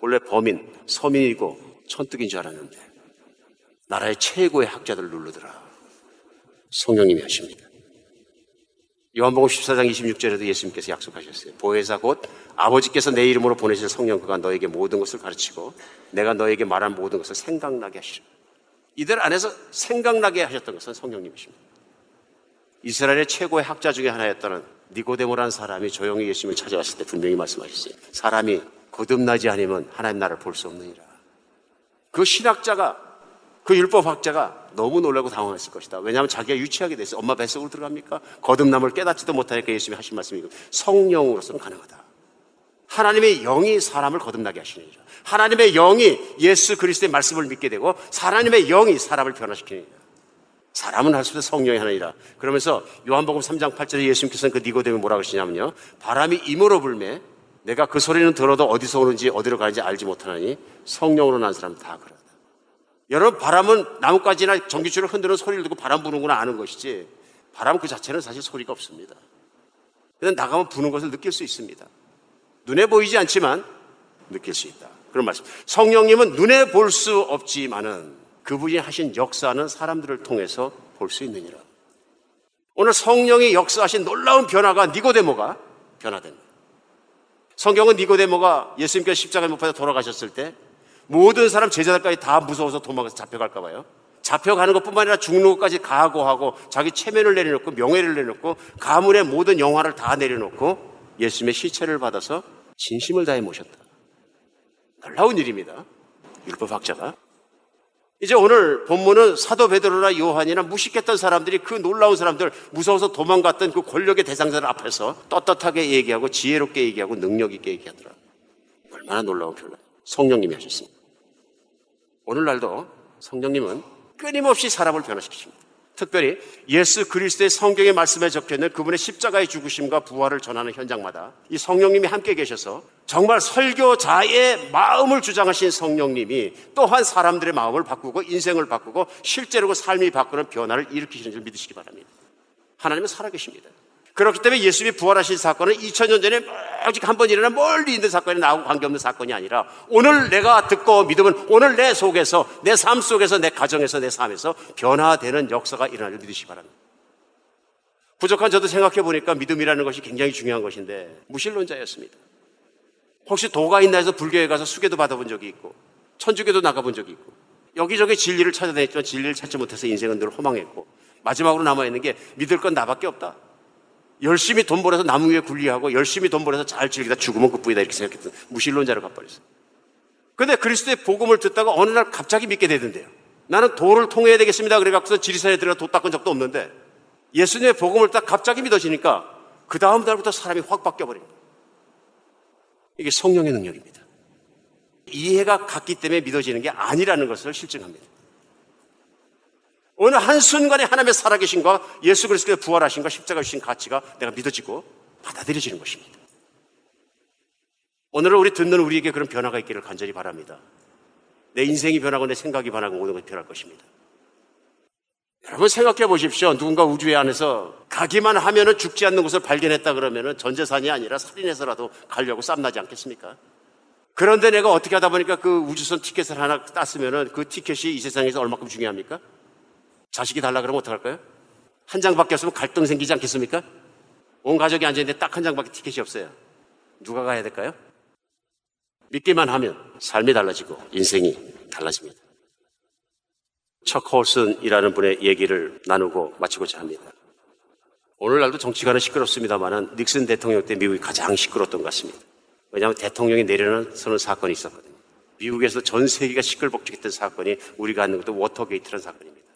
원래 범인, 서민이고 천뜩인 줄 알았는데 나라의 최고의 학자들을 누르더라. 성령님이 하십니다. 요한복음 14장 26절에도 예수님께서 약속하셨어요. 보혜사 곧 아버지께서 내 이름으로 보내실 성령 그가 너에게 모든 것을 가르치고 내가 너에게 말한 모든 것을 생각나게 하시라. 이들 안에서 생각나게 하셨던 것은 성령님이십니다. 이스라엘의 최고의 학자 중에 하나였다는 니고데모라는 사람이 조용히 예수님을 찾아왔을 때 분명히 말씀하셨어요. 사람이 거듭나지 않으면 하나님 나라를 볼 수 없느니라. 그 신학자가 그 율법학자가 너무 놀라고 당황했을 것이다. 왜냐하면 자기가 유치하게 됐어요. 엄마 뱃속으로 들어갑니까? 거듭남을 깨닫지도 못하니까 예수님이 하신 말씀이고 성령으로서는 가능하다. 하나님의 영이 사람을 거듭나게 하시느니라. 하나님의 영이 예수 그리스도의 말씀을 믿게 되고 하나님의 영이 사람을 변화시키느니라. 사람은 할 수 없는 성령이 하나이라. 그러면서 요한복음 3장 8절에 예수님께서는 그 니고데미 뭐라고 하시냐면요. 바람이 임으로 불매 내가 그 소리는 들어도 어디서 오는지 어디로 가는지 알지 못하나니 성령으로 난 사람 다 그러다. 여러분 바람은 나뭇가지나 전기줄을 흔드는 소리를 듣고 바람 부는구나 아는 것이지 바람 그 자체는 사실 소리가 없습니다. 그냥 나가면 부는 것을 느낄 수 있습니다. 눈에 보이지 않지만 느낄 수 있다. 그런 말씀. 성령님은 눈에 볼 수 없지만은 그분이 하신 역사는 사람들을 통해서 볼 수 있느니라. 오늘 성령이 역사하신 놀라운 변화가 니고데모가 변화됩니다. 성경은 니고데모가 예수님께서 십자가에 못 박혀 돌아가셨을 때 모든 사람 제자들까지 다 무서워서 도망가서 잡혀갈까 봐요. 잡혀가는 것뿐만 아니라 죽는 것까지 각오하고 자기 체면을 내려놓고 명예를 내려놓고 가문의 모든 영화를 다 내려놓고 예수님의 시체를 받아서 진심을 다해 모셨다. 놀라운 일입니다. 율법학자가. 이제 오늘 본문은 사도 베드로나 요한이나 무식했던 사람들이 그 놀라운 사람들 무서워서 도망갔던 그 권력의 대상자들 앞에서 떳떳하게 얘기하고 지혜롭게 얘기하고 능력 있게 얘기하더라. 얼마나 놀라운 표현. 성령님이 하셨습니다. 오늘날도 성령님은 끊임없이 사람을 변화시키십니다. 특별히 예수 그리스도의 성경의 말씀에 적혀 있는 그분의 십자가의 죽으심과 부활을 전하는 현장마다 이 성령님이 함께 계셔서 정말 설교자의 마음을 주장하신 성령님이 또한 사람들의 마음을 바꾸고 인생을 바꾸고 실제로 그 삶이 바꾸는 변화를 일으키시는 줄 믿으시기 바랍니다. 하나님은 살아계십니다. 그렇기 때문에 예수님이 부활하신 사건은 2000년 전에 오직 한 번 일어난 멀리 있는 사건이 나하고 관계없는 사건이 아니라 오늘 내가 듣고 믿으면 오늘 내 속에서 내 삶 속에서 내 가정에서 내 삶에서 변화되는 역사가 일어날 줄 믿으시기 바랍니다. 부족한 저도 생각해 보니까 믿음이라는 것이 굉장히 중요한 것인데 무신론자였습니다. 혹시 도가 있나 해서 불교에 가서 수계도 받아본 적이 있고 천주교도 나가본 적이 있고 여기저기 진리를 찾아다녔지만 진리를 찾지 못해서 인생은 늘 허망했고 마지막으로 남아있는 게 믿을 건 나밖에 없다. 열심히 돈 벌어서 나무 위에 굴리하고 열심히 돈 벌어서 잘 즐기다 죽으면 그뿐이다 이렇게 생각했던 무신론자로 가버렸어요. 근데 그리스도의 복음을 듣다가 어느 날 갑자기 믿게 되던데요. 나는 도를 통해야 되겠습니다. 그래갖고서 지리산에 들어가 도 닦은 적도 없는데 예수님의 복음을 딱 갑자기 믿어지니까 그 다음 달부터 사람이 확 바뀌어버립니다. 이게 성령의 능력입니다. 이해가 갔기 때문에 믿어지는 게 아니라는 것을 실증합니다. 어느 한순간에 하나님의 살아계신과 예수 그리스도의 부활하신과 십자가 주신 가치가 내가 믿어지고 받아들여지는 것입니다. 오늘은 우리 듣는 우리에게 그런 변화가 있기를 간절히 바랍니다. 내 인생이 변하고 내 생각이 변하고 모든 것이 변할 것입니다. 여러분 생각해 보십시오. 누군가 우주의 안에서 가기만 하면은 죽지 않는 곳을 발견했다 그러면은 전 재산이 아니라 살인해서라도 가려고 쌈나지 않겠습니까? 그런데 내가 어떻게 하다 보니까 그 우주선 티켓을 하나 땄으면은 그 티켓이 이 세상에서 얼마큼 중요합니까? 자식이 달라 그러면 어떡할까요? 한 장밖에 없으면 갈등 생기지 않겠습니까? 온 가족이 앉아있는데 딱 한 장밖에 티켓이 없어요. 누가 가야 될까요? 믿기만 하면 삶이 달라지고 인생이 달라집니다. 척 홀슨이라는 분의 얘기를 나누고 마치고자 합니다. 오늘날도 정치가는 시끄럽습니다만 닉슨 대통령 때 미국이 가장 시끄러웠던 것 같습니다. 왜냐하면 대통령이 내려놓는 사건이 있었거든요. 미국에서 전 세계가 시끌벅적했던 사건이 우리가 아는 것도 워터게이트라는 사건입니다.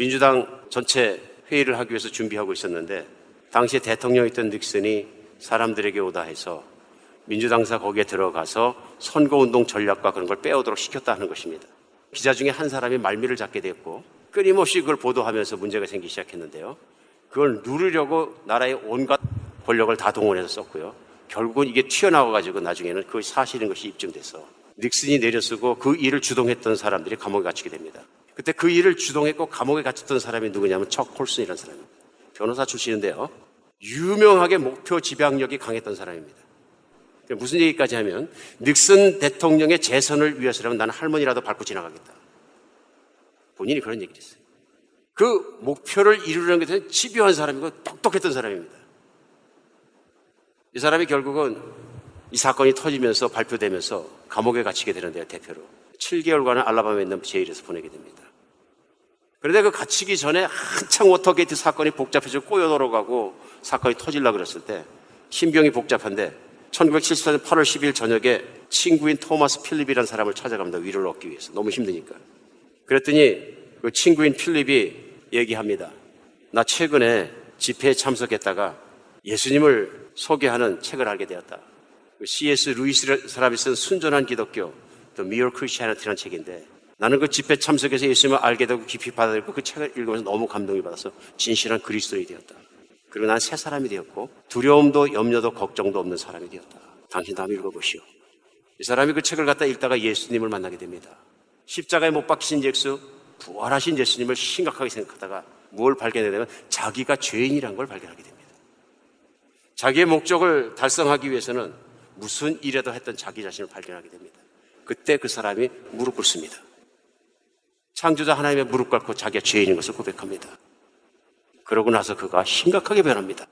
민주당 전체 회의를 하기 위해서 준비하고 있었는데 당시에 대통령이었던 닉슨이 사람들에게 오다 해서 민주당사 거기에 들어가서 선거운동 전략과 그런 걸 빼오도록 시켰다 하는 것입니다. 기자 중에 한 사람이 덜미를 잡게 됐고 끊임없이 그걸 보도하면서 문제가 생기기 시작했는데요. 그걸 누르려고 나라의 온갖 권력을 다 동원해서 썼고요. 결국은 이게 튀어나와가지고 나중에는 그 사실인 것이 입증돼서 닉슨이 내려쓰고 그 일을 주동했던 사람들이 감옥에 갇히게 됩니다. 그때 그 일을 주동했고 감옥에 갇혔던 사람이 누구냐면 척 콜슨이라는 사람입니다. 변호사 출신인데요. 유명하게 목표 지향력이 강했던 사람입니다. 무슨 얘기까지 하면 닉슨 대통령의 재선을 위해서라면 나는 할머니라도 밟고 지나가겠다. 본인이 그런 얘기를 했어요. 그 목표를 이루려는 것에 집요한 사람이고 똑똑했던 사람입니다. 이 사람이 결국은 이 사건이 터지면서 발표되면서 감옥에 갇히게 되는데요, 대표로. 7개월간은 알라바마에 있는 jail에서 보내게 됩니다. 그런데 그 갇히기 전에 한창 워터게이트 사건이 복잡해지고 꼬여 들어가고 사건이 터질라 그랬을 때 신병이 복잡한데 1974년 8월 10일 저녁에 친구인 토마스 필립이라는 사람을 찾아갑니다. 위로를 얻기 위해서. 너무 힘드니까. 그랬더니 그 친구인 필립이 얘기합니다. 나 최근에 집회에 참석했다가 예수님을 소개하는 책을 알게 되었다. 그 C.S. 루이스 사람이 쓴 순전한 기독교, The Mere Christianity라는 책인데 나는 그 집회 참석해서 예수님을 알게 되고 깊이 받아들고 그 책을 읽으면서 너무 감동을 받아서 진실한 그리스도인이 되었다. 그리고 난 새 사람이 되었고 두려움도 염려도 걱정도 없는 사람이 되었다. 당신도 한번 읽어보시오. 이 사람이 그 책을 갖다 읽다가 예수님을 만나게 됩니다. 십자가에 못 박히신 예수, 부활하신 예수님을 심각하게 생각하다가 뭘 발견하게 되면 자기가 죄인이란 걸 발견하게 됩니다. 자기의 목적을 달성하기 위해서는 무슨 일이라도 했던 자기 자신을 발견하게 됩니다. 그때 그 사람이 무릎 꿇습니다. 창조자 하나님의 무릎 꿇고 자기가 죄인인 것을 고백합니다. 그러고 나서 그가 심각하게 변합니다.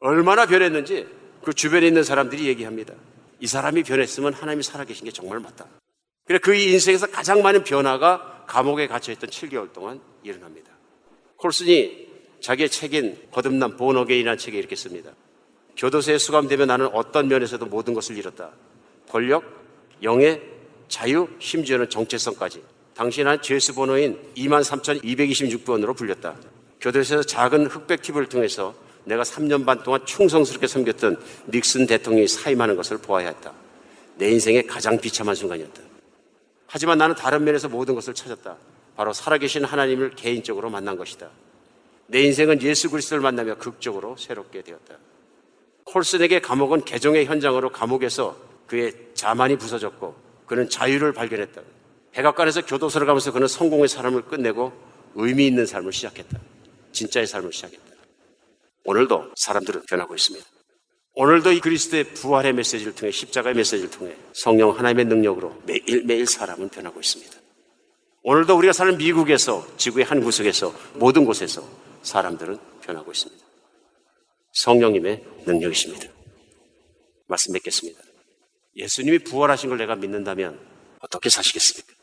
얼마나 변했는지 그 주변에 있는 사람들이 얘기합니다. 이 사람이 변했으면 하나님이 살아계신 게 정말 맞다. 그래 그 인생에서 가장 많은 변화가 감옥에 갇혀있던 7개월 동안 일어납니다. 콜슨이 자기의 책인 거듭난 본어게인이라는 책에 이렇게 씁니다. 교도소에 수감되면 나는 어떤 면에서도 모든 것을 잃었다. 권력, 영예, 자유, 심지어는 정체성까지. 당신은 죄수 번호인 23,226번으로 불렸다. 교도소에서 작은 흑백 팁을 통해서 내가 3년 반 동안 충성스럽게 섬겼던 닉슨 대통령이 사임하는 것을 보아야 했다. 내 인생의 가장 비참한 순간이었다. 하지만 나는 다른 면에서 모든 것을 찾았다. 바로 살아계신 하나님을 개인적으로 만난 것이다. 내 인생은 예수 그리스도를 만나며 극적으로 새롭게 되었다. 콜슨에게 감옥은 개종의 현장으로 감옥에서 그의 자만이 부서졌고 그는 자유를 발견했다. 백악관에서 교도소를 가면서 그는 성공의 삶을 끝내고 의미 있는 삶을 시작했다. 진짜의 삶을 시작했다. 오늘도 사람들은 변하고 있습니다. 오늘도 이 그리스도의 부활의 메시지를 통해 십자가의 메시지를 통해 성령 하나님의 능력으로 매일매일 사람은 변하고 있습니다. 오늘도 우리가 사는 미국에서 지구의 한 구석에서 모든 곳에서 사람들은 변하고 있습니다. 성령님의 능력이십니다. 말씀 맺겠습니다. 예수님이 부활하신 걸 내가 믿는다면 어떻게 사시겠습니까?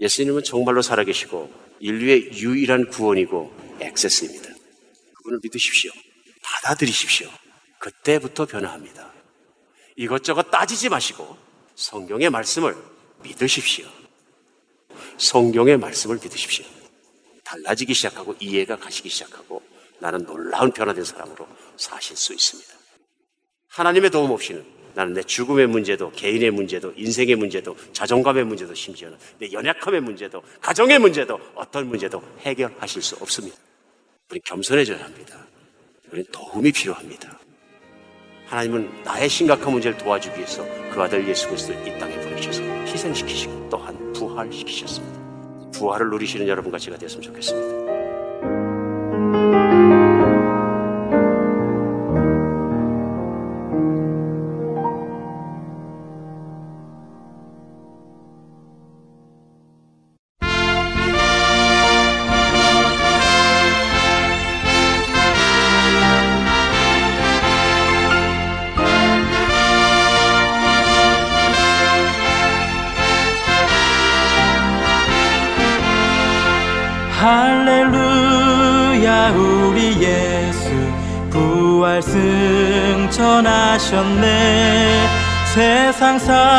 예수님은 정말로 살아계시고 인류의 유일한 구원이고 액세스입니다. 그분을 믿으십시오. 받아들이십시오. 그때부터 변화합니다. 이것저것 따지지 마시고 성경의 말씀을 믿으십시오. 성경의 말씀을 믿으십시오. 달라지기 시작하고 이해가 가시기 시작하고 나는 놀라운 변화된 사람으로 사실 수 있습니다. 하나님의 도움 없이는 나는 내 죽음의 문제도, 개인의 문제도, 인생의 문제도, 자존감의 문제도, 심지어는 내 연약함의 문제도, 가정의 문제도, 어떤 문제도 해결하실 수 없습니다. 우리 겸손해져야 합니다. 우리 도움이 필요합니다. 하나님은 나의 심각한 문제를 도와주기 위해서 그 아들 예수 그리스도를 이 땅에 보내셔서 희생시키시고 또한 부활시키셨습니다. 부활을 누리시는 여러분과 제가 되었으면 좋겠습니다.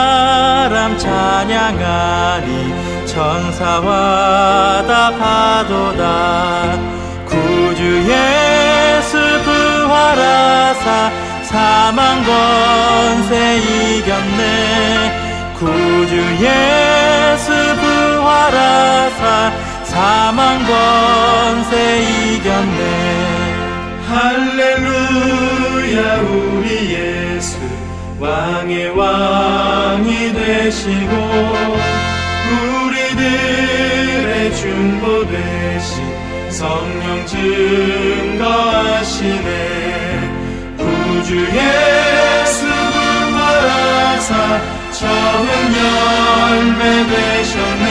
사람 찬양하리. 천사와 다 파도다. 구주 예수 부활하사 사망 권세 이겼네. 구주 예수 부활하사 사망 권세 이겼네. 할렐루야 왕의 왕이 되시고 우리들의 중보 되신 성령 증거하시네. 구주 예수 부활하사 처음 열매 되셨네.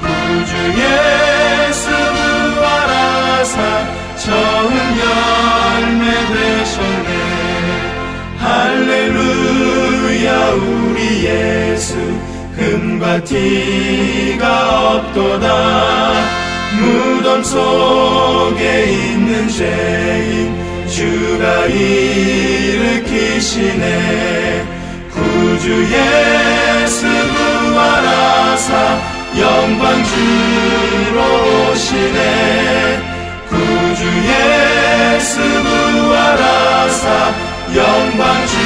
구주 예수 부활하사 처음 열매 할렐루야 우리 예수 금과 티가 없도다. 무덤 속에 있는 죄인 주가 일으키시네. 구주 예수 부활하사 영광 주로 오시네. 구주 예수 부활하사 영광 오시네